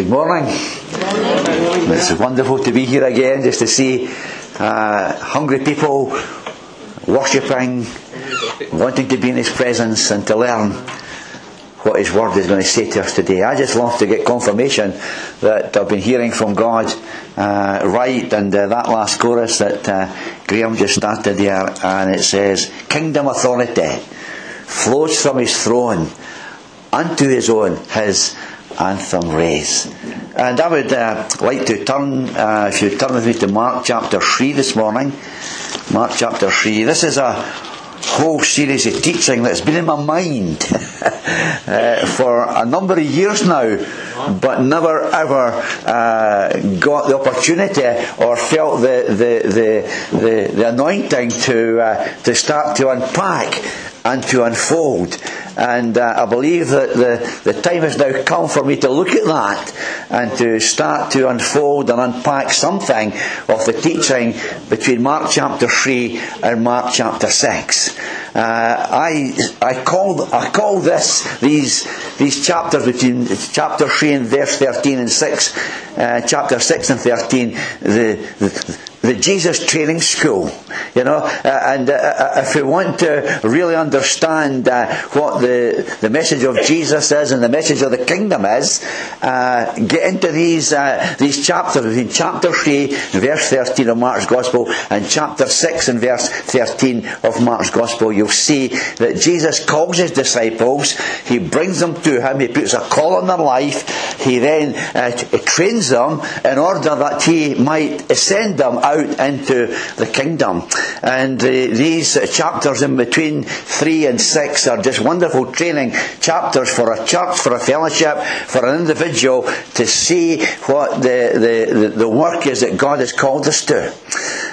Good morning. It's wonderful to be here again, just to see uh, hungry people worshipping, wanting to be in His presence, and to learn what His Word is going to say to us today. I just love to get confirmation that I've been hearing from God uh, right, and uh, that last chorus that uh, Graham just started there, and it says, Kingdom authority flows from His throne unto His own, His anthem raise. And I would uh, like to turn, uh, if you turn with me to Mark chapter 3 this morning. Mark chapter 3. This is a whole series of teaching that's been in my mind uh, for a number of years now, but never ever uh, got the opportunity or felt the, the, the, the, the anointing to, uh, to start to unpack and to unfold. And uh, I believe that the, the time has now come for me to look at that and to start to unfold and unpack something of the teaching between Mark chapter 3 and Mark chapter 6. Uh, I, I, call, I call this, these, these chapters between chapter 3 and verse 13 and 6, uh, chapter 6 and 13, the, the the Jesus Training School. You know, uh, and uh, uh, if we want to really understand uh, what the, the message of Jesus is and the message of the kingdom is, uh, get into these uh, these chapters between chapter three, verse thirteen of Mark's Gospel, and chapter six and verse thirteen of Mark's Gospel. You'll see that Jesus calls his disciples. He brings them to him. He puts a call on their life. He then trains them in order that he might send them out into the kingdom. And uh, these chapters in between 3 and 6 are just wonderful training chapters for a church, for a fellowship, for an individual to see what the, the, the work is that God has called us to.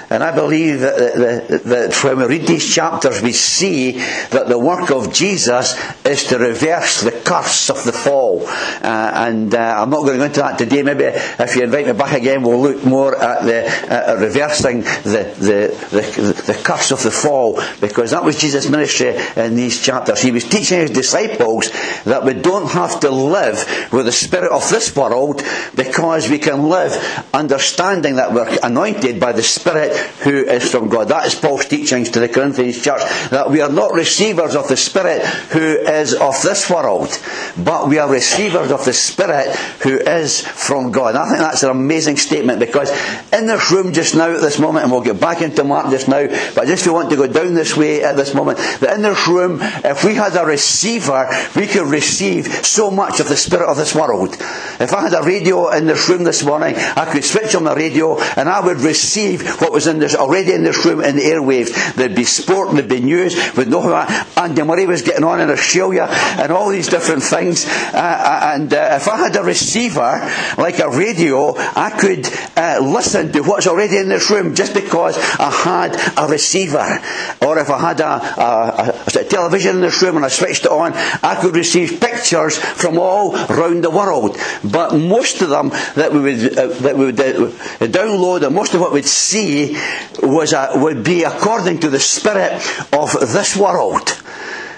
And I believe that, that, that, when we read these chapters, we see that the work of Jesus is to reverse the curse of the fall. Uh, and uh, I'm not going to go into that today. Maybe if you invite me back again, we'll look more at the uh, reversing the, the, the, the curse of the fall, because that was Jesus' ministry in these chapters. He was teaching his disciples that we don't have to live with the spirit of this world, because we can live understanding that we're anointed by the Spirit who is from God. That is Paul's teachings to the Corinthians church, that we are not receivers of the Spirit who is of this world, but we are receivers of the Spirit who is from God. And I think that's an amazing statement because in this room just now at this moment, and we'll get back into Mark just now, but just if we want to go down this way at this moment, that in this room, if we had a receiver, we could receive so much of the Spirit of this world. If I had a radio in this room this morning, I could switch on the radio and I would receive what was in this, already in this room in the airwaves. There'd be sport, there'd be news, we'd know how Andy Murray was getting on in Australia and all these different things. Uh, uh, and uh, if I had a receiver, like a radio, I could uh, listen to what's already in this room just because I had a receiver. Or if I had a, a, a television in this room and I switched it on, I could receive pictures from all around the world. But most of them that we would, uh, that we would uh, download and most of what we'd see was would be according to the spirit of this world.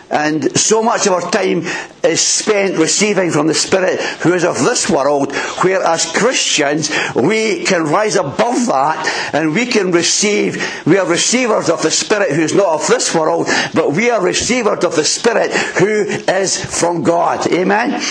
And so much of our time is spent receiving from the Spirit who is of this world, whereas Christians, we can rise above that and we can receive, we are receivers of the Spirit who is not of this world, but we are receivers of the Spirit who is from God. Amen?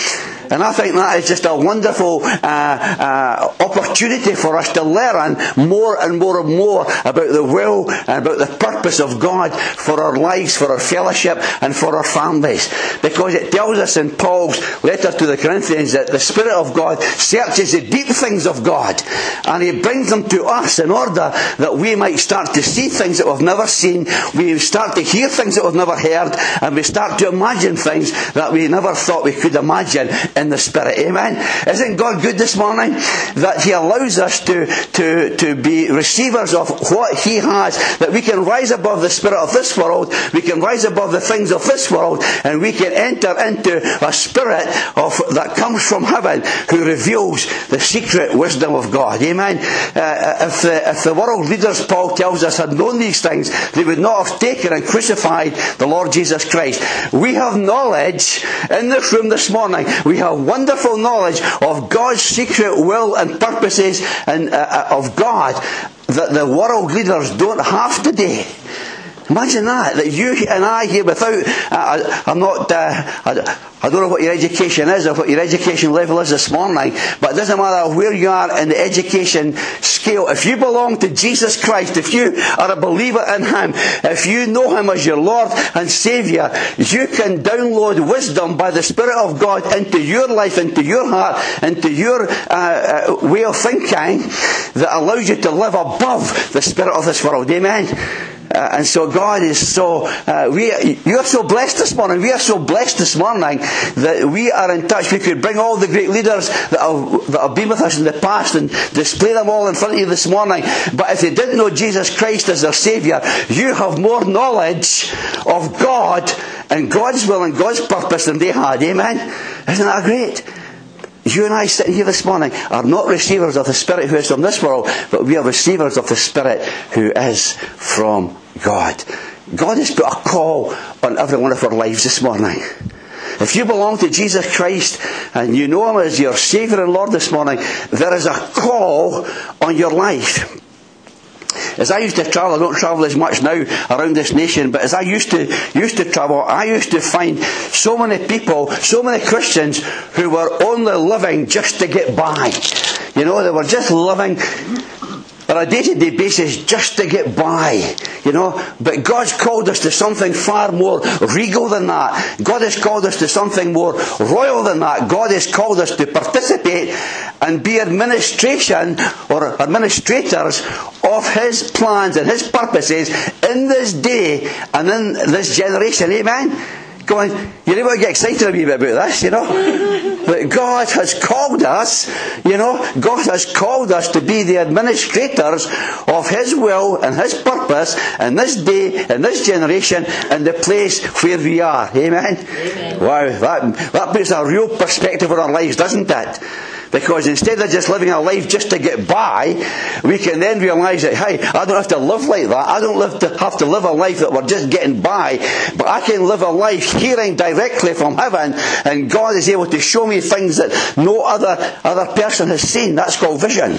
And I think that is just a wonderful uh, uh, opportunity for us to learn more and more and more about the will and about the purpose of God for our lives, for our fellowship, and for our families. Because it tells us in Paul's letter to the Corinthians that the Spirit of God searches the deep things of God and He brings them to us in order that we might start to see things that we've never seen, we start to hear things that we've never heard, and we start to imagine things that we never thought we could imagine in the Spirit. Amen. Isn't God good this morning? That He allows us to, to, to be receivers of what He has, that we can rise above the Spirit of this world, we can rise above the things of this world, and we can enter into a Spirit of, that comes from heaven who reveals the secret wisdom of God. Amen. Uh, if, the, if the world leaders, Paul tells us, had known these things, they would not have taken and crucified the Lord Jesus Christ. We have knowledge in this room this morning. We have a wonderful knowledge of God's secret will and purposes and uh, uh of God that the world leaders don't have today. Imagine that, that you and I here without, I, am not, uh, I, I, don't know what your education is or what your education level is this morning, but it doesn't matter where you are in the education scale. If you belong to Jesus Christ, if you are a believer in Him, if you know Him as your Lord and Saviour, you can download wisdom by the Spirit of God into your life, into your heart, into your uh, uh way of thinking that allows you to live above the Spirit of this world. Amen. Uh, and so God is so, uh, we, you're so blessed this morning. We are so blessed this morning that we are in touch. We could bring all the great leaders that have, that have been with us in the past and display them all in front of you this morning. But if they didn't know Jesus Christ as their Saviour, you have more knowledge of God and God's will and God's purpose than they had. Amen? Isn't that great? You and I sitting here this morning are not receivers of the Spirit who is from this world, but we are receivers of the Spirit who is from God. God has put a call on every one of our lives this morning. If you belong to Jesus Christ and you know Him as your Saviour and Lord this morning, there is a call on your life. As I used to travel, I don't travel as much now around this nation, but as I used to used to travel, I used to find so many people, so many Christians who were only living just to get by. You know, they were just living on a day-to-day basis just to get by, you know. But God's called us to something far more regal than that. God has called us to something more royal than that. God has called us to participate and be administration or administrators of His plans and His purposes in this day and in this generation. Amen going, you never get excited a wee bit about this, you know. but God has called us, you know, God has called us to be the administrators of His will and His purpose in this day, in this generation, in the place where we are. Amen? Amen. Wow, that, that puts a real perspective on our lives, doesn't it? Because instead of just living a life just to get by, we can then realise that, hey, I don't have to live like that. I don't live to, have to live a life that we're just getting by. But I can live a life hearing directly from heaven, and God is able to show me things that no other, other person has seen. That's called vision.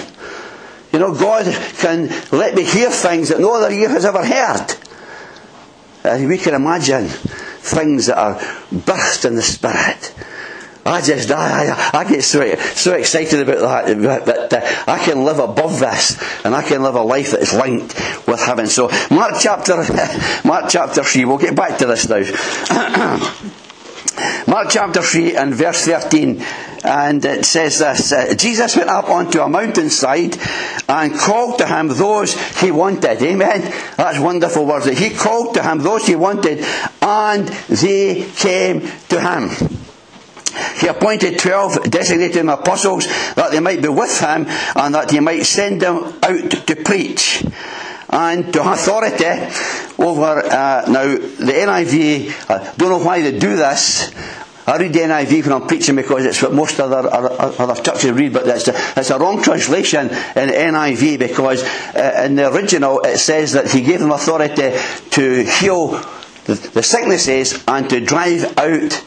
You know, God can let me hear things that no other ear has ever heard. And we can imagine things that are birthed in the Spirit. I just, I, I, I get so, so excited about that, that uh, I can live above this, and I can live a life that is linked with heaven. So, Mark chapter, Mark chapter 3, we'll get back to this now. Mark chapter 3 and verse 13, and it says this uh, Jesus went up onto a mountainside and called to him those he wanted. Amen. That's wonderful words. He called to him those he wanted, and they came to him. He appointed twelve designated apostles that they might be with him and that he might send them out to preach and to authority over uh, now the NIV. I uh, don't know why they do this. I read the NIV when I'm preaching because it's what most other other churches read, but it's a, it's a wrong translation in NIV because uh, in the original it says that he gave them authority to heal the, the sicknesses and to drive out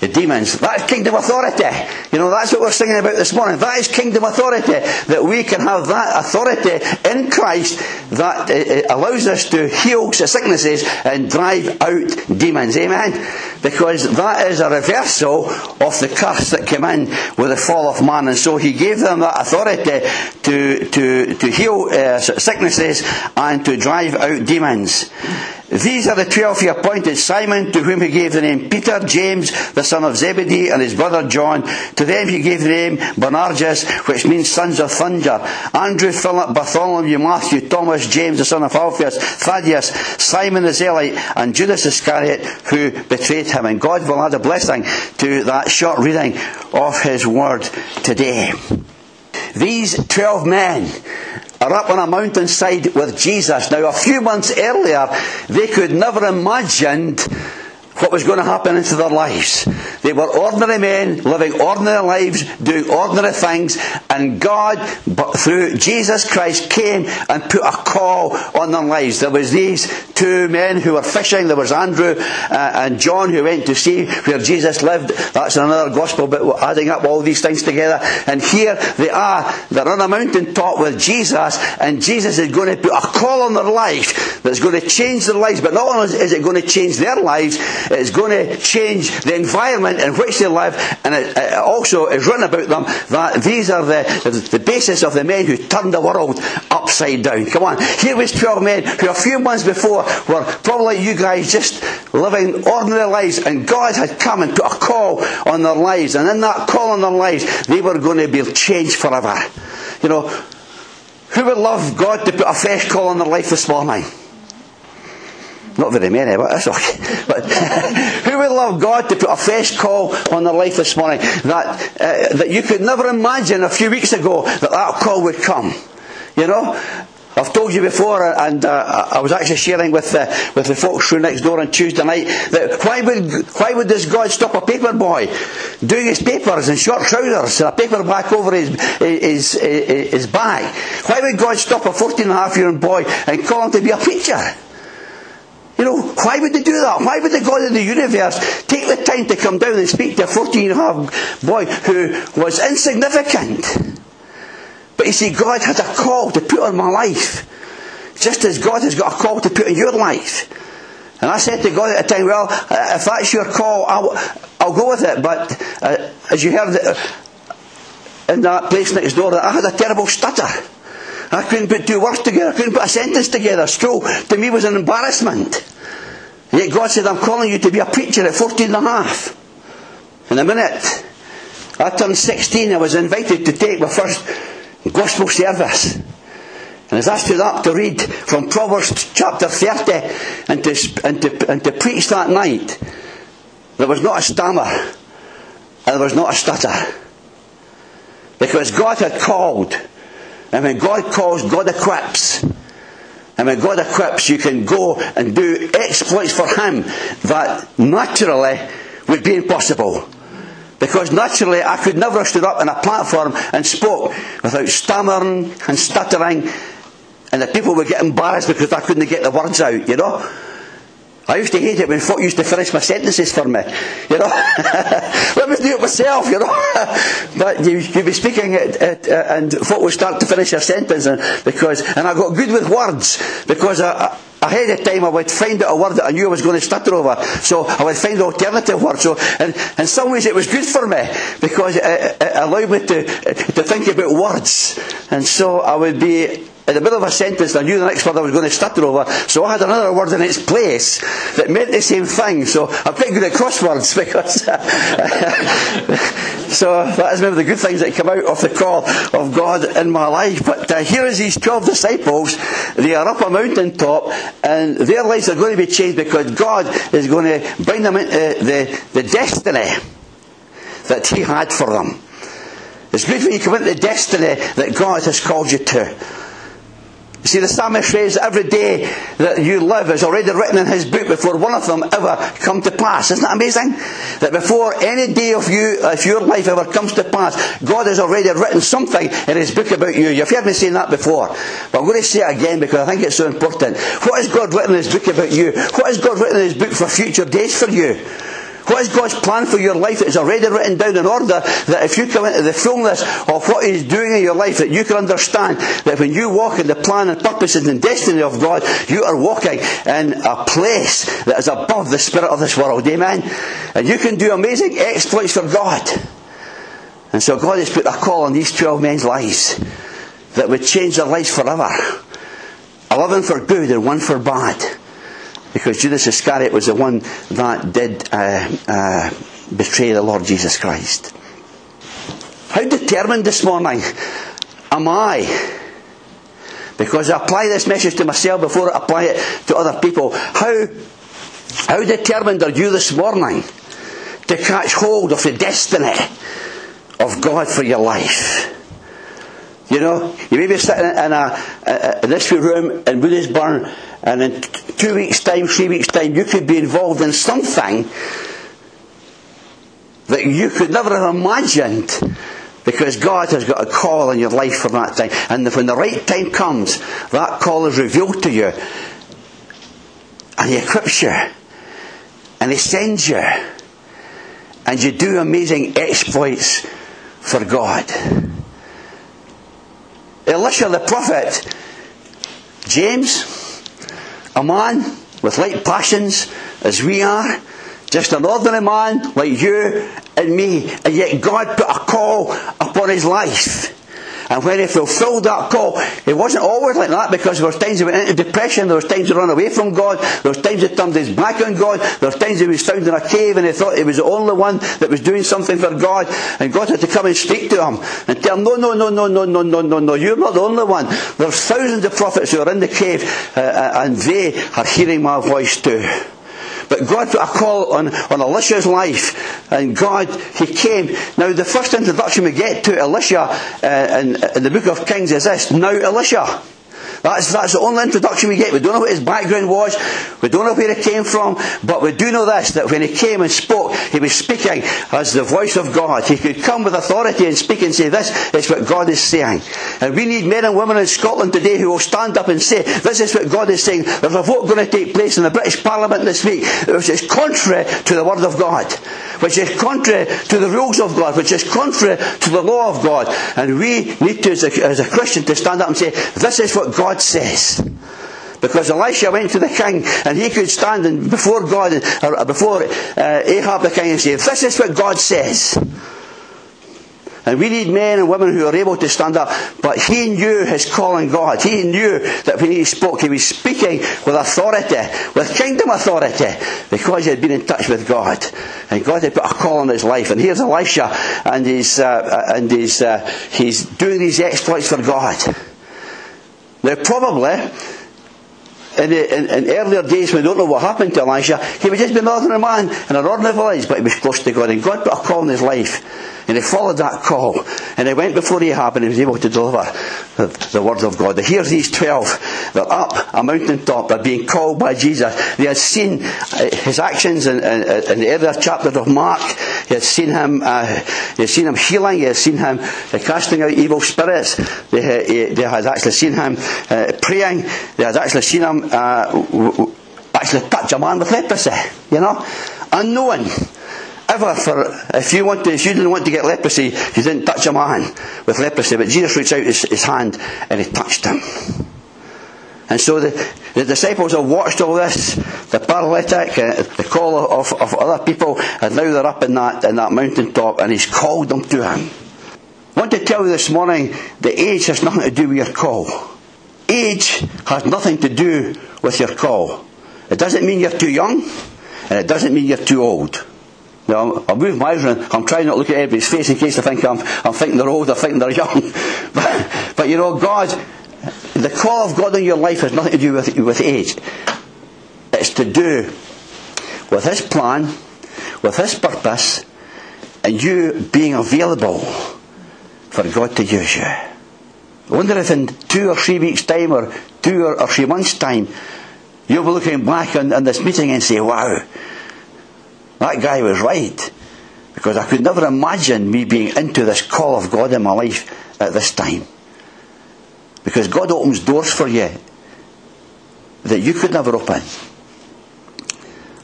the demons. That's kingdom authority. You know, that's what we're singing about this morning. That is kingdom authority. That we can have that authority in Christ that uh, uh, allows us to heal sicknesses and drive out demons. Amen? Because that is a reversal of the curse that came in with the fall of man. And so he gave them that authority to, to, to heal uh, sicknesses and to drive out demons. These are the twelve he appointed Simon, to whom he gave the name Peter, James, the son of Zebedee, and his brother John. To them he gave the name Boanerges, which means sons of thunder. Andrew, Philip, Bartholomew, Matthew, Thomas, James, the son of Alphaeus, Thaddeus, Simon the Zealot, and Judas Iscariot, who betrayed him. And God will add a blessing to that short reading of his word today. These twelve men are up on a mountainside with Jesus. Now, a few months earlier, they could never imagined what was going to happen into their lives. They were ordinary men, living ordinary lives, doing ordinary things, and God, through Jesus Christ, came and put a call on their lives. There was these two men who were fishing. There was Andrew uh, and John who went to see where Jesus lived. That's another gospel, but adding up all these things together. And here they are. They're on a mountain top with Jesus, and Jesus is going to put a call on their life that's going to change their lives. But not only is it going to change their lives, it's going to change the environment in which they live, and it, it also is written about them that these are the, the basis of the men who turned the world upside down. Come on. Here was 12 men who a few months before were probably you guys just living ordinary lives, and God had come and put a call on their lives, and in that call on their lives, they were going to be changed forever. You know, who would love God to put a fresh call on their life this morning? Not very many, but that's okay. But who would love God to put a fresh call on their life this morning that uh, that you could never imagine a few weeks ago that that call would come? You know, I've told you before, and uh, I was actually sharing with uh, with the folks through next door on Tuesday night that why would why would this God stop a paper boy doing his papers in short trousers and a paperback over his his, his, his back? Why would God stop a 14 and a half year old boy and call him to be a preacher? You know, why would they do that? Why would the God of the universe take the time to come down and speak to a 14 and a half boy who was insignificant? But you see, God had a call to put on my life. Just as God has got a call to put in your life. And I said to God at the time, well, uh, if that's your call, I'll, I'll go with it. But uh, as you heard uh, in that place next door, I had a terrible stutter. I couldn't put two words together. I couldn't put a sentence together. School to me was an embarrassment. And Yet God said, I'm calling you to be a preacher at 14 and a half. In a minute, I turned 16. I was invited to take my first gospel service. And as I stood up to read from Proverbs chapter 30 and to, and to, and to preach that night, there was not a stammer and there was not a stutter. Because God had called and when God calls, God equips. And when God equips, you can go and do exploits for Him that naturally would be impossible. Because naturally, I could never have stood up on a platform and spoke without stammering and stuttering, and the people would get embarrassed because I couldn't get the words out, you know? I used to hate it when folk used to finish my sentences for me. You know, let me do it myself. You know, but you would be speaking it, it, uh, and folk would start to finish their sentence, and because and I got good with words because I, ahead of time I would find a word that I knew I was going to stutter over. So I would find alternative words. So in, in some ways it was good for me because it, it allowed me to to think about words, and so I would be in the middle of a sentence, I knew the next word I was going to stutter over, so I had another word in its place that meant the same thing. So I'm pretty good at crosswords because. so that is one of the good things that come out of the call of God in my life. But uh, here is these 12 disciples. They are up a mountain top and their lives are going to be changed because God is going to bring them into the, the destiny that He had for them. It's good when you come into the destiny that God has called you to. See, the psalmist says every day that you live is already written in his book before one of them ever come to pass. Isn't that amazing? That before any day of you, if your life ever comes to pass, God has already written something in his book about you. You've heard me saying that before. But I'm going to say it again because I think it's so important. What has God written in his book about you? What has God written in his book for future days for you? What is God's plan for your life that is already written down in order that if you come into the fullness of what He's doing in your life, that you can understand that when you walk in the plan and purposes and destiny of God, you are walking in a place that is above the spirit of this world. Amen? And you can do amazing exploits for God. And so God has put a call on these 12 men's lives that would change their lives forever. 11 for good and one for bad. Because Judas Iscariot was the one that did uh, uh, betray the Lord Jesus Christ. How determined this morning am I? Because I apply this message to myself before I apply it to other people. How, how determined are you this morning to catch hold of the destiny of God for your life? You know, you may be sitting in, a, in this room in Woodisburn and in two weeks' time, three weeks' time, you could be involved in something that you could never have imagined because God has got a call in your life for that time. And when the right time comes, that call is revealed to you. And He equips you. And He sends you. And you do amazing exploits for God. Elisha the prophet, James, a man with like passions as we are, just an ordinary man like you and me, and yet God put a call upon his life. And when he fulfilled that call, it wasn't always like that because there was times he went into depression, there was times he ran away from God, there was times he turned his back on God, there was times he was found in a cave and he thought he was the only one that was doing something for God, and God had to come and speak to him and tell him, no, no, no, no, no, no, no, no, no, you're not the only one. There's thousands of prophets who are in the cave uh, uh and they are hearing my voice too. But God put a call on, on Elisha's life, and God, he came. Now, the first introduction we get to Elisha uh, in, in the book of Kings is this Now, Elisha. That's, that's the only introduction we get. We don't know what his background was. We don't know where he came from. But we do know this, that when he came and spoke, he was speaking as the voice of God. He could come with authority and speak and say, this is what God is saying. And we need men and women in Scotland today who will stand up and say, this is what God is saying. There's a vote going to take place in the British Parliament this week, which is contrary to the Word of God. Which is contrary to the rules of God. Which is contrary to the law of God. And we need to, as a, as a Christian, to stand up and say, this is what God says. Because Elisha went to the king and he could stand before God, or before uh, Ahab the king and say, This is what God says. And we need men and women who are able to stand up. But he knew his calling God. He knew that when he spoke, he was speaking with authority, with kingdom authority, because he had been in touch with God. And God had put a call on his life. And here's Elisha, and he's, uh, and he's, uh, he's doing these exploits for God. Now, probably, in, in, in, earlier days we don't know what happened to Elisha, he was just an ordinary man in an ordinary village, but he was close to God. And God put a call in his life. And he followed that call. And he went before Ahab and he was able to deliver the, the word of God. Here's these twelve. They're up a mountain top. They're being called by Jesus. They had seen uh, his actions in, in, in the earlier chapter of Mark. He had seen him, uh, had seen him healing. He had seen him uh, casting out evil spirits. They, had, they had actually seen him uh, praying. They had actually seen him uh, actually touch a man with leprosy. You know, unknown ever for if you want to, if you didn't want to get leprosy, you didn't touch a man with leprosy. But Jesus reached out his, his hand and he touched him. And so the, the disciples have watched all this, the paralytic, uh, the call of, of other people, and now they're up in that, in that mountain top, and he's called them to him. I want to tell you this morning the age has nothing to do with your call. Age has nothing to do with your call. It doesn't mean you're too young, and it doesn't mean you're too old. Now, I'll move my eyes around. I'm trying not to look at everybody's face in case they think I'm, I'm thinking they're old, or thinking they're young. but, but you know, God, the call of God in your life has nothing to do with, with age. It's to do with His plan, with His purpose, and you being available for God to use you. I wonder if in two or three weeks' time, or two or, or three months' time, you'll be looking back on, on this meeting and say, wow, that guy was right. Because I could never imagine me being into this call of God in my life at this time. Because God opens doors for you that you could never open.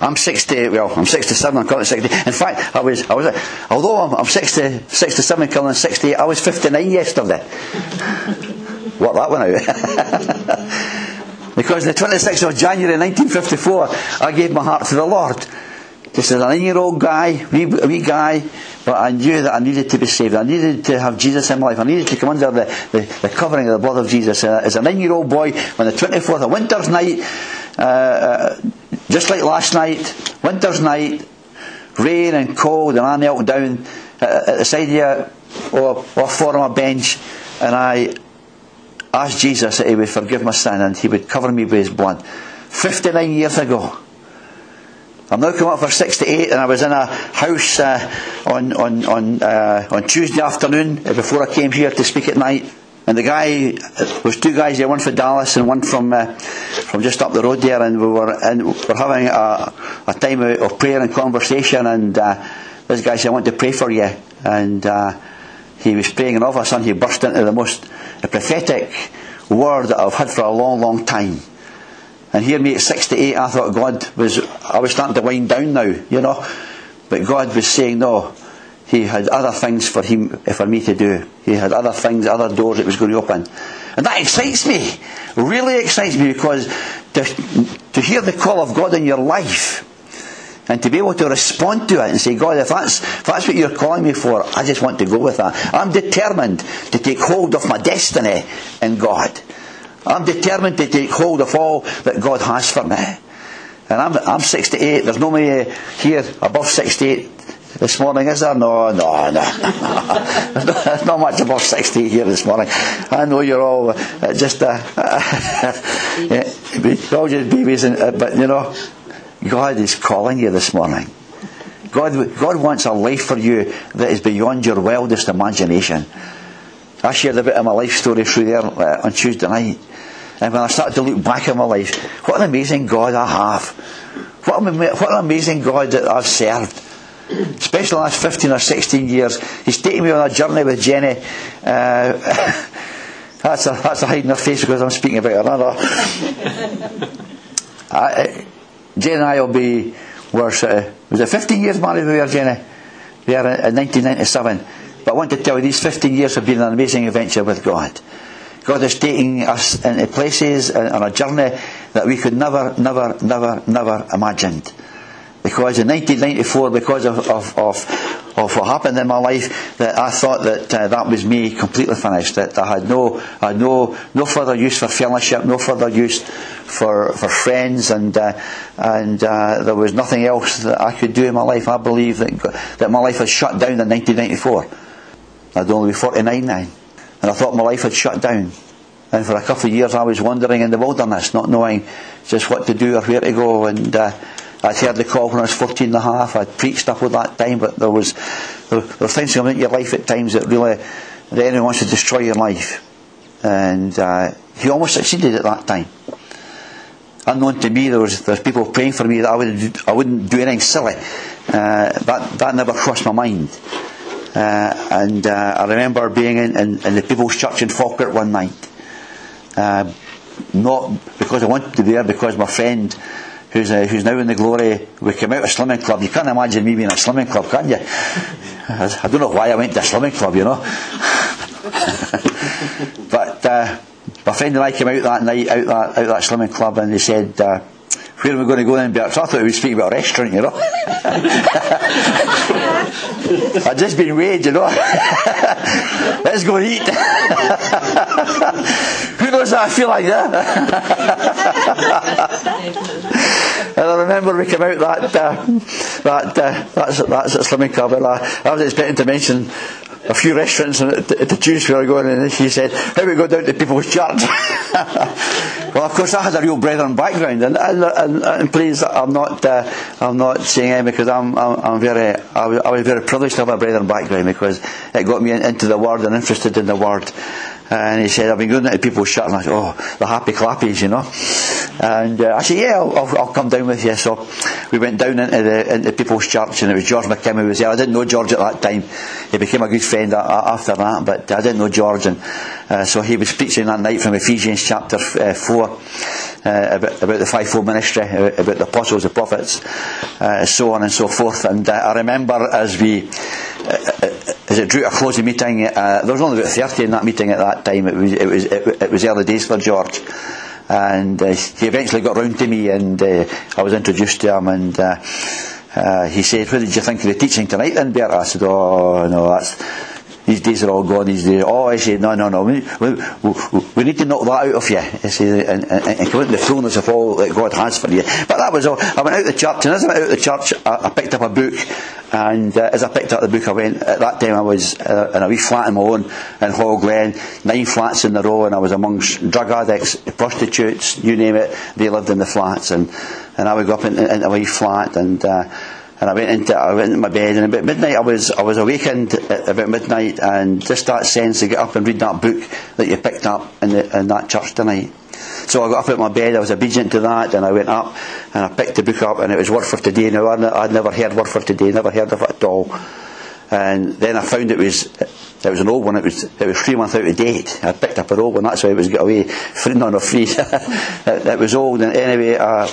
I'm 60, well, I'm 67, I'm currently 60. In fact, I was, I was, although I'm, I'm 60, 67, currently 68, I was 59 yesterday. what that one out. because the 26th of January 1954, I gave my heart to the Lord. Just as a nine-year-old guy, wee, wee guy, but I knew that I needed to be saved. I needed to have Jesus in my life. I needed to come under the, the, the covering of the blood of Jesus. Uh, as a nine-year-old boy, on the 24th of winter's night, uh, uh, just like last night, winter's night, rain and cold, and I knelt down at the side of or, or for my bench, and I asked Jesus that He would forgive my sin and He would cover me with His blood. 59 years ago. I'm now come up for six to eight, and I was in a house uh, on, on, on, uh, on Tuesday afternoon uh, before I came here to speak at night. And the guy, there was two guys there, one from Dallas and one from uh, from just up the road there, and we were and we were having a, a time of prayer and conversation. And uh, this guy said, I want to pray for you. And uh, he was praying, and all of a sudden he burst into the most prophetic word that I've had for a long, long time. And here, me at 68, I thought God was, I was starting to wind down now, you know. But God was saying, no, He had other things for him, for me to do. He had other things, other doors that was going to open. And that excites me. Really excites me because to, to hear the call of God in your life and to be able to respond to it and say, God, if that's, if that's what you're calling me for, I just want to go with that. I'm determined to take hold of my destiny in God. I'm determined to take hold of all that God has for me. And I'm, I'm 68. There's nobody here above 68 this morning, is there? No, no, no. There's not much above 68 here this morning. I know you're all uh, just, uh, all just babies, and, uh, but you know, God is calling you this morning. God, God wants a life for you that is beyond your wildest imagination. I shared a bit of my life story through there uh, on Tuesday night. And when I started to look back at my life, what an amazing God I have. What an, what an amazing God that I've served. Especially the last 15 or 16 years. He's taken me on a journey with Jenny. Uh, that's, a, that's a hiding her face because I'm speaking about another. I, Jenny and I will be, were, uh, was it 15 years married we were, Jenny? We are in 1997. But I want to tell you, these 15 years have been an amazing adventure with God. God is taking us into places on a journey that we could never, never, never, never imagined. Because in 1994, because of, of, of, of what happened in my life, that I thought that uh, that was me completely finished. That I had no, I had no, no further use for fellowship, no further use for, for friends, and uh, and uh, there was nothing else that I could do in my life. I believe that that my life had shut down in 1994. I'd only be 49 now. And I thought my life had shut down. And for a couple of years I was wandering in the wilderness, not knowing just what to do or where to go. And uh, I'd heard the call when I was 14 and a half. I'd preached up at that time, but there was there, there were things coming into your life at times that really, the enemy wants to destroy your life. And uh, he almost succeeded at that time. Unknown to me, there was there's people praying for me that I wouldn't I wouldn't do anything silly. Uh, that that never crossed my mind. Uh, and uh, I remember being in, in, in, the People's Church in Falkirk one night. Uh, not because I wanted to be there, because my friend, who's, uh, who's now in the glory, we came out of a slimming club. You can't imagine me being in a slimming club, can you? I, I don't know why I went to a slimming club, you know. but uh, my friend and I came out that night, out that, out that slimming club, and they said, uh, where are we going to go then, Bert? So I thought we would speak about a restaurant, you know. I'd just been weighed, you know. Let's go and eat. Who knows how I feel like that? and I remember we came out that, uh, that, uh, that's, that's at Slimming Club, and I, I was expecting to mention a few restaurants at the, at the Jews we were going, and she said, "How we go down to People's Church?" well, of course, I had a real brethren background, and, and, and, and please, I'm not, uh, I'm not saying it because I'm, I'm, I'm very, I was, I was, very privileged to have a brethren background because it got me in, into the Word and interested in the Word. And he said, I've been going into people's church. And I said, oh, the happy clappies, you know. And uh, I said, yeah, I'll, I'll, I'll, come down with you. So we went down into the into people's church and it was George McKim who was there. I didn't know George at that time. He became a good friend after that, but I didn't know George. And uh, so he was preaching that night from Ephesians chapter uh, 4 uh, about, about the fivefold ministry, uh, about the apostles, the prophets, uh, so on and so forth. And I remember as we as it drew a closing meeting, uh, there was only about 30 in that meeting at that time. It was, it was, it, it was early days for George. And uh, he eventually got round to me and uh, I was introduced to him and uh, uh, he said, what did you think of the teaching tonight then, Bert? I said, oh, no, that's these days are all gone. These days, oh, I say, no, no, no. We, we, we need to knock that out of you. I said, and, and, and come into the fullness of all that God has for you. But that was all. I went out of the church, and as I went out of the church, I, I picked up a book. And uh, as I picked up the book, I went. At that time, I was uh, in a wee flat in my own in Hall Glen, nine flats in a row, and I was amongst drug addicts, prostitutes, you name it. They lived in the flats, and and I would go up in, in, in a wee flat and. Uh, and I went into I went into my bed and about midnight I was I was awakened at about midnight and just that sense to get up and read that book that you picked up in, the, in that church tonight So I got up out of my bed, I was obedient to that, and I went up and I picked the book up, and it was Word for Today. Now, I'd, I'd never heard Word for Today, never heard of it at all. And then I found it was it was an old one. It was it was three months out of date. I picked up an old one. That's why it was got away. Free, no, no, free. it, it was old. And anyway, uh,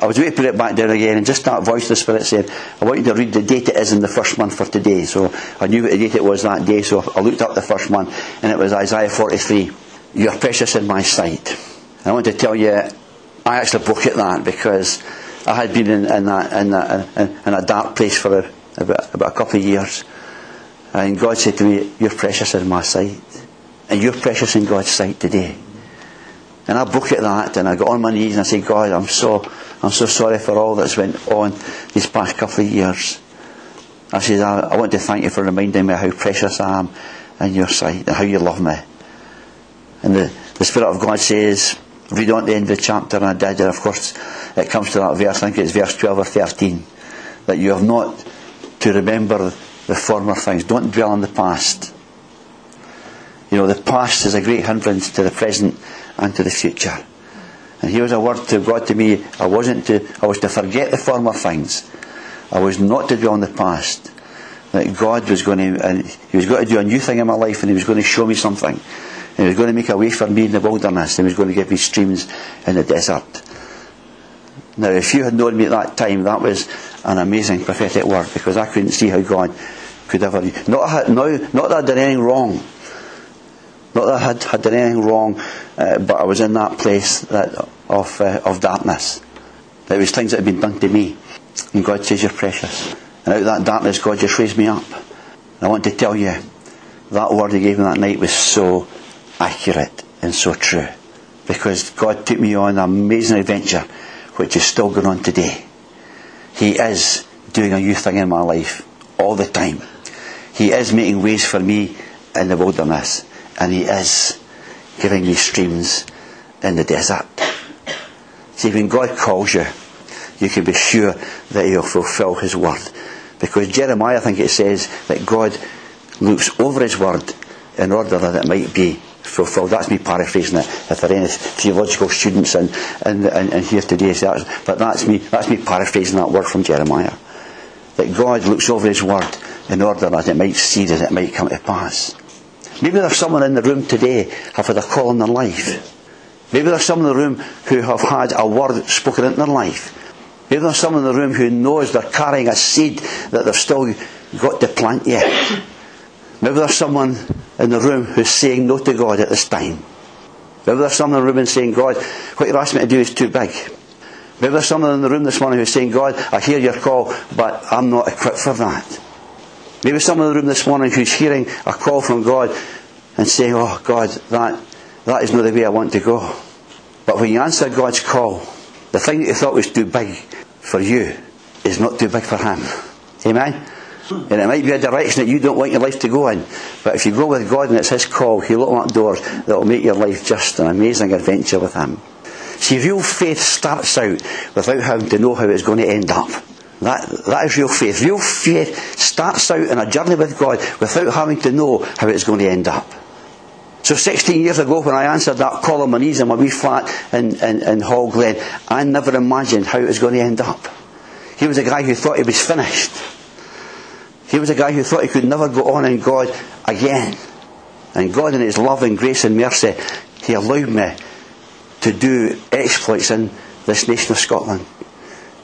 I was going to put it back down again, and just that voice of the Spirit said, "I want you to read the date it is in the first month for today." So I knew what the date it was that day. So I looked up the first one, and it was Isaiah 43. You are precious in my sight. And I want to tell you, I actually broke at that because I had been in, in, that, in, that, in, in a dark place for a, about, about a couple of years. And God said to me, You're precious in my sight. And you're precious in God's sight today. And I broke at that and I got on my knees and I said, God, I'm so I'm so sorry for all that's went on these past couple of years. I said, I, I want to thank you for reminding me how precious I am in your sight and how you love me. And the, the Spirit of God says, read on to the end of the chapter, and I did, and of course it comes to that verse, I think it's verse 12 or 13, that you have not to remember the former things. Don't dwell on the past. You know, the past is a great hindrance to the present and to the future. And here was a word to God to me. I wasn't to, I was to forget the former things. I was not to dwell on the past. That God was going to, and He was going to do a new thing in my life, and He was going to show me something. And He was going to make a way for me in the wilderness, and He was going to give me streams in the desert. Now, if you had known me at that time, that was an amazing prophetic word because I couldn't see how God could ever. Not, now, not that I did anything wrong. Not that I had, had done anything wrong, uh, but I was in that place that, of, uh, of darkness. There was things that had been done to me. And God says, You're precious. And out of that darkness, God just raised me up. And I want to tell you, that word He gave me that night was so accurate and so true. Because God took me on an amazing adventure, which is still going on today. He is doing a new thing in my life all the time. He is making ways for me in the wilderness, and He is giving me streams in the desert. See, when God calls you, you can be sure that He'll fulfill His word. Because Jeremiah, I think it says that God looks over His word in order that it might be fulfilled. That's me paraphrasing it. If there are any theological students in, in, in, in here today, so that's, but that's me, that's me paraphrasing that word from Jeremiah. That God looks over His word in order that it might see that it might come to pass. Maybe there's someone in the room today who have had a call in their life. Maybe there's someone in the room who have had a word spoken in their life. Maybe there's someone in the room who knows they're carrying a seed that they've still got to plant yet. Maybe there's someone in the room who's saying no to God at this time. Maybe there's someone in the room saying, God, what you're asking me to do is too big. Maybe there's someone in the room this morning who's saying, God, I hear your call, but I'm not equipped for that. Maybe someone in the room this morning who's hearing a call from God and saying, Oh God, that, that is not the way I want to go. But when you answer God's call, the thing that you thought was too big for you is not too big for Him. Amen? Hmm. And it might be a direction that you don't want your life to go in. But if you go with God and it's His call, He'll open up doors that will make your life just an amazing adventure with Him. See, real faith starts out without having to know how it's going to end up. That, that is real faith. Real faith starts out in a journey with God without having to know how it's going to end up. So 16 years ago when I answered that call on my knees in my wee flat in, in, in Hall Glen, I never imagined how it was going to end up. He was a guy who thought he was finished. He was a guy who thought he could never go on in God again. And God in His love and grace and mercy, He allowed me to do exploits in this nation of Scotland.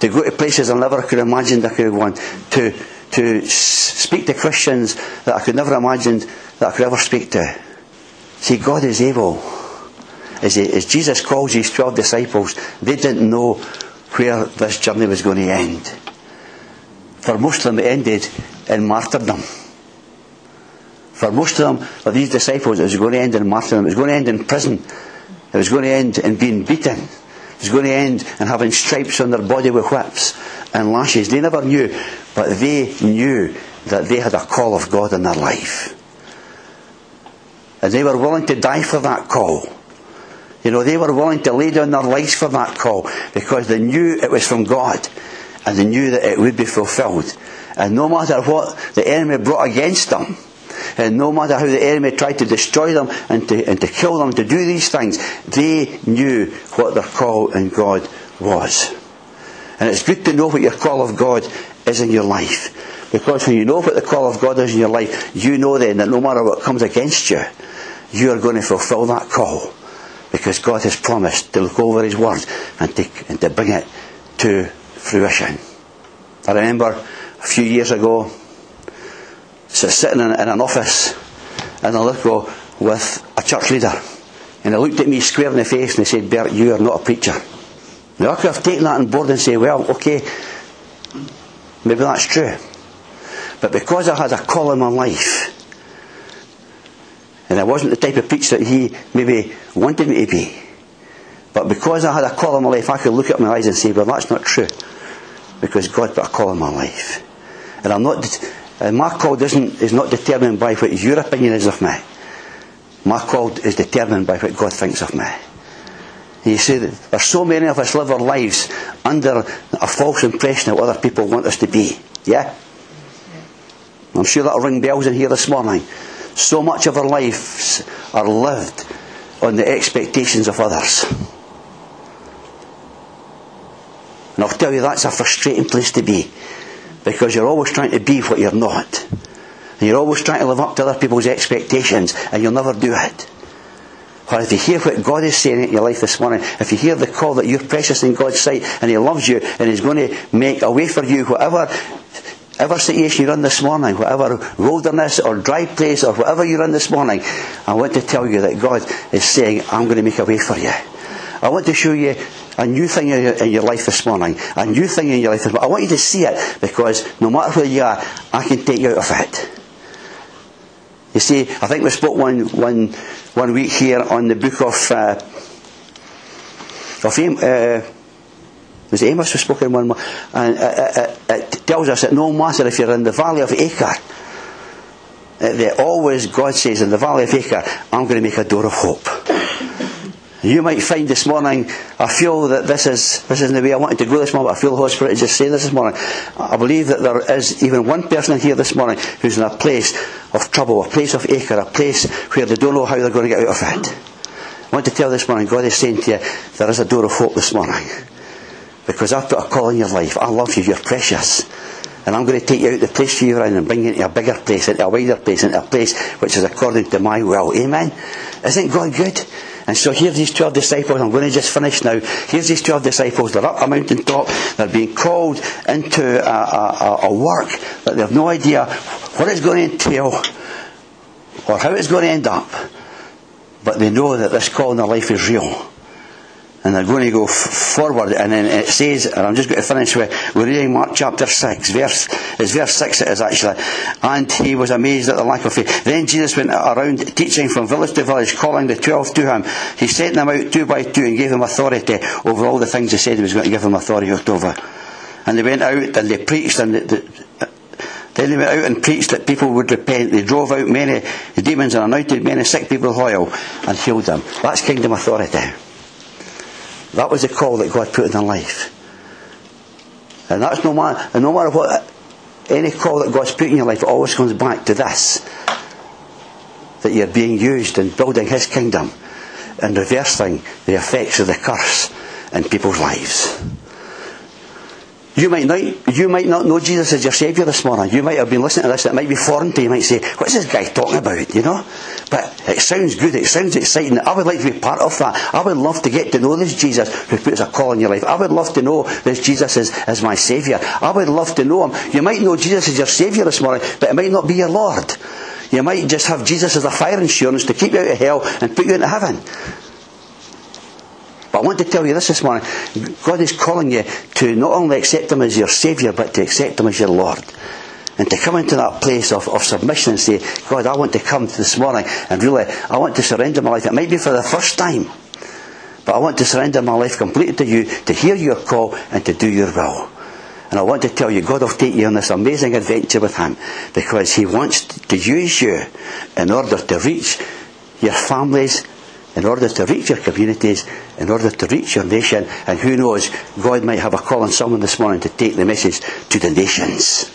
To go to places I never could have imagined I could have gone. To, to speak to Christians that I could never imagine that I could ever speak to. See, God is able. As, he, as Jesus calls his 12 disciples, they didn't know where this journey was going to end. For most of them, it ended in martyrdom. For most of them, of these disciples, it was going to end in martyrdom. It was going to end in prison. It was going to end in being beaten. Was going to end in having stripes on their body with whips and lashes. They never knew, but they knew that they had a call of God in their life. And they were willing to die for that call. You know, they were willing to lay down their lives for that call because they knew it was from God and they knew that it would be fulfilled. And no matter what the enemy brought against them, and no matter how the enemy tried to destroy them and to, and to kill them, to do these things, they knew what their call in God was. And it's good to know what your call of God is in your life. Because when you know what the call of God is in your life, you know then that no matter what comes against you, you are going to fulfill that call. Because God has promised to look over His Word and to, and to bring it to fruition. I remember a few years ago, sitting in, in an office in Lithgow with a church leader. And he looked at me square in the face and he said, Bert, you are not a preacher. Now I could have taken that on board and say, well, okay, maybe that's true. But because I had a call in my life, and I wasn't the type of preacher that he maybe wanted me to be, but because I had a call in my life, I could look at my eyes and say, well, that's not true. Because God put a call in my life. And I'm not, and my call doesn't, is not determined by what your opinion is of me. My call is determined by what God thinks of me. You see, there's so many of us live our lives under a false impression of what other people want us to be. Yeah? I'm sure that'll ring bells in here this morning. So much of our lives are lived on the expectations of others. And I'll tell you, that's a frustrating place to be. Because you're always trying to be what you're not. And you're always trying to live up to other people's expectations, and you'll never do it. Or if you hear what God is saying in your life this morning, if you hear the call that you're precious in God's sight and He loves you and He's going to make a way for you, whatever whatever situation you're in this morning, whatever wilderness or dry place or whatever you're in this morning, I want to tell you that God is saying, I'm going to make a way for you. I want to show you a new thing in your, in your life this morning, a new thing in your life. I want you to see it because no matter where you are, I can take you out of it. You see, I think we spoke one, one, one week here on the book of, uh, of uh, was Amos was spoken one more, and it, it, it, tells us that no matter if you're in the valley of Achor, that always God says in the valley of Achor, I'm going to make a door of hope. You might find this morning, I feel that this is this isn't the way I wanted to go this morning, but I feel the Holy Spirit is just saying this this morning. I believe that there is even one person here this morning who's in a place of trouble, a place of Achor, a place where they don't know how they're going to get out of it. I want to tell this morning, God is saying to you, there is a door of hope this morning. Because I've put a call in your life. I love you, you're precious. And I'm going to take you out of the place you're in and bring you into a bigger place, into a wider place, into a place which is according to my will. Amen? Isn't God good? And so here's these 12 disciples. I'm going to just finish now. Here's these 12 disciples. They're up a mountain top. They're being called into a, a, a work that they have no idea what it's going to entail or how it's going to end up. But they know that this call in their life is real and they're going to go f- forward. And then it says, and I'm just going to finish with, we're reading Mark chapter 6, verse, it's verse 6 it is actually. And he was amazed at the lack of faith. Then Jesus went around teaching from village to village, calling the twelve to him. He sent them out two by two and gave them authority over all the things he said he was going to give them authority over. And they went out and they preached and the, then they went out and preached that people would repent. They drove out many demons and anointed many sick people with oil and healed them. That's kingdom authority. That was the call that God put in their life. And that's no matter, and no matter what, any call that God's put in your life, always comes back to this. That you're being used in building His kingdom and reversing the effects of the curse in people's lives. You might not, you might not know Jesus as your Saviour this morning. You might have been listening to this, it might be foreign to you. You might say, what's this guy talking about, you know? But it sounds good, it sounds exciting. I would like to be part of that. I would love to get to know this Jesus who puts a call in your life. I would love to know this Jesus is, is my Saviour. I would love to know Him. You might know Jesus as your Saviour this morning, but it might not be your Lord. You might just have Jesus as a fire insurance to keep you out of hell and put you into heaven. But I want to tell you this this morning. God is calling you to not only accept Him as your Saviour, but to accept Him as your Lord. And to come into that place of, of submission and say, God, I want to come this morning and really, I want to surrender my life. It might be for the first time. But I want to surrender my life completely to you, to hear your call and to do your will. And I want to tell you, God will take you on this amazing adventure with Him because He wants to use you in order to reach your families in order to reach your communities, in order to reach your nation, and who knows, God might have a call on someone this morning to take the message to the nations.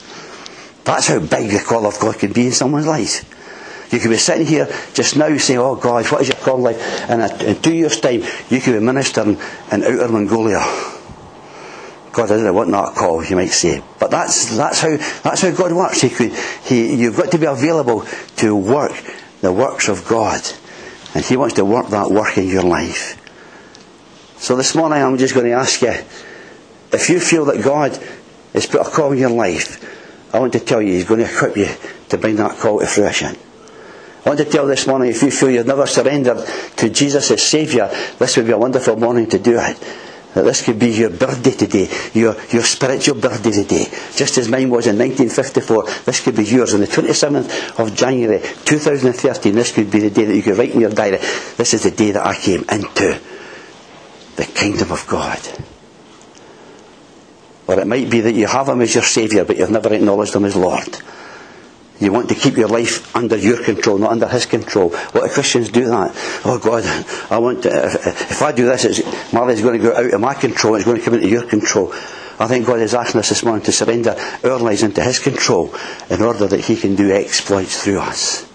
That's how big the call of God can be in someone's life. You could be sitting here just now saying, Oh God, what is your call like? And in two years' time, you could be ministering in outer Mongolia. God, I didn't want that call, you might say. But that's, that's, how, that's how God works. He could, he, you've got to be available to work the works of God. And He wants to work that work in your life. So this morning I'm just going to ask you, if you feel that God has put a call in your life, I want to tell you He's going to equip you to bring that call to fruition. I want to tell this morning, if you feel you've never surrendered to Jesus as Saviour, this would be a wonderful morning to do it. That this could be your birthday today, your, your spiritual birthday today. Just as mine was in 1954, this could be yours. On the 27th of January 2013, this could be the day that you could write in your diary, this is the day that I came into the kingdom of God. Or it might be that you have Him as your Saviour, but you've never acknowledged Him as Lord. You want to keep your life under your control, not under His control. What do Christians do that? Oh God, I want to, if, if I do this, it's, Marley's going to go out of my control, it's going to come into your control. I think God is asking us this morning to surrender our lives into His control in order that He can do exploits through us.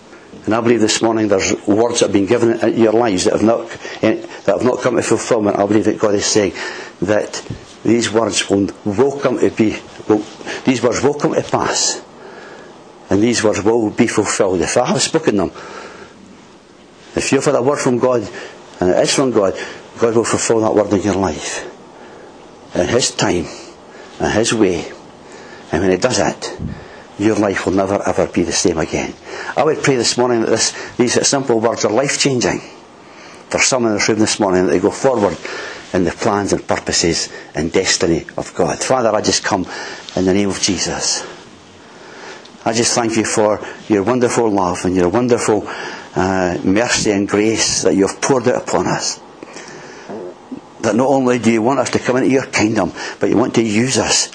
And I believe this morning there's words that have been given in your lives that have not, that have not come to fulfillment. I believe that God is saying that these words will, will come to be, will, these words will come to pass and these words will be fulfilled if I have spoken them. If you've had a word from God, and it is from God, God will fulfill that word in your life. In His time, in His way. And when He does it, your life will never ever be the same again. I would pray this morning that this, these simple words are life changing for some in this room this morning, that they go forward in the plans and purposes and destiny of God. Father, I just come in the name of Jesus. I just thank you for your wonderful love and your wonderful uh, mercy and grace that you have poured out upon us. That not only do you want us to come into your kingdom, but you want to use us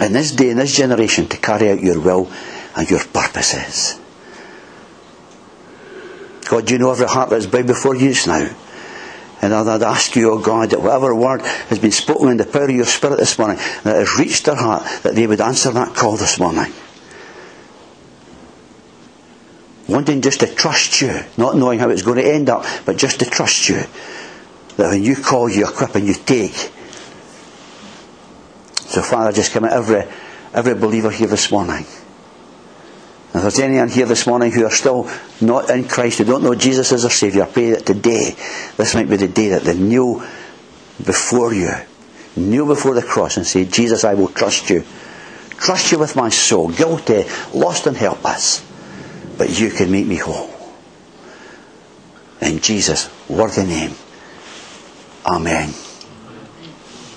in this day, in this generation, to carry out your will and your purposes. God, you know every heart that's bowed before you now. And I'd ask you, O oh God, that whatever word has been spoken in the power of your Spirit this morning, that has reached their heart, that they would answer that call this morning. Wanting just to trust you, not knowing how it's going to end up, but just to trust you. That when you call, you equip and you take. So Father, just come at every, every believer here this morning. If there's anyone here this morning who are still not in Christ, who don't know Jesus as their Saviour, pray that today, this might be the day that they kneel before you, kneel before the cross and say, Jesus, I will trust you. Trust you with my soul, guilty, lost and helpless, but you can make me whole. In Jesus' worthy name, Amen.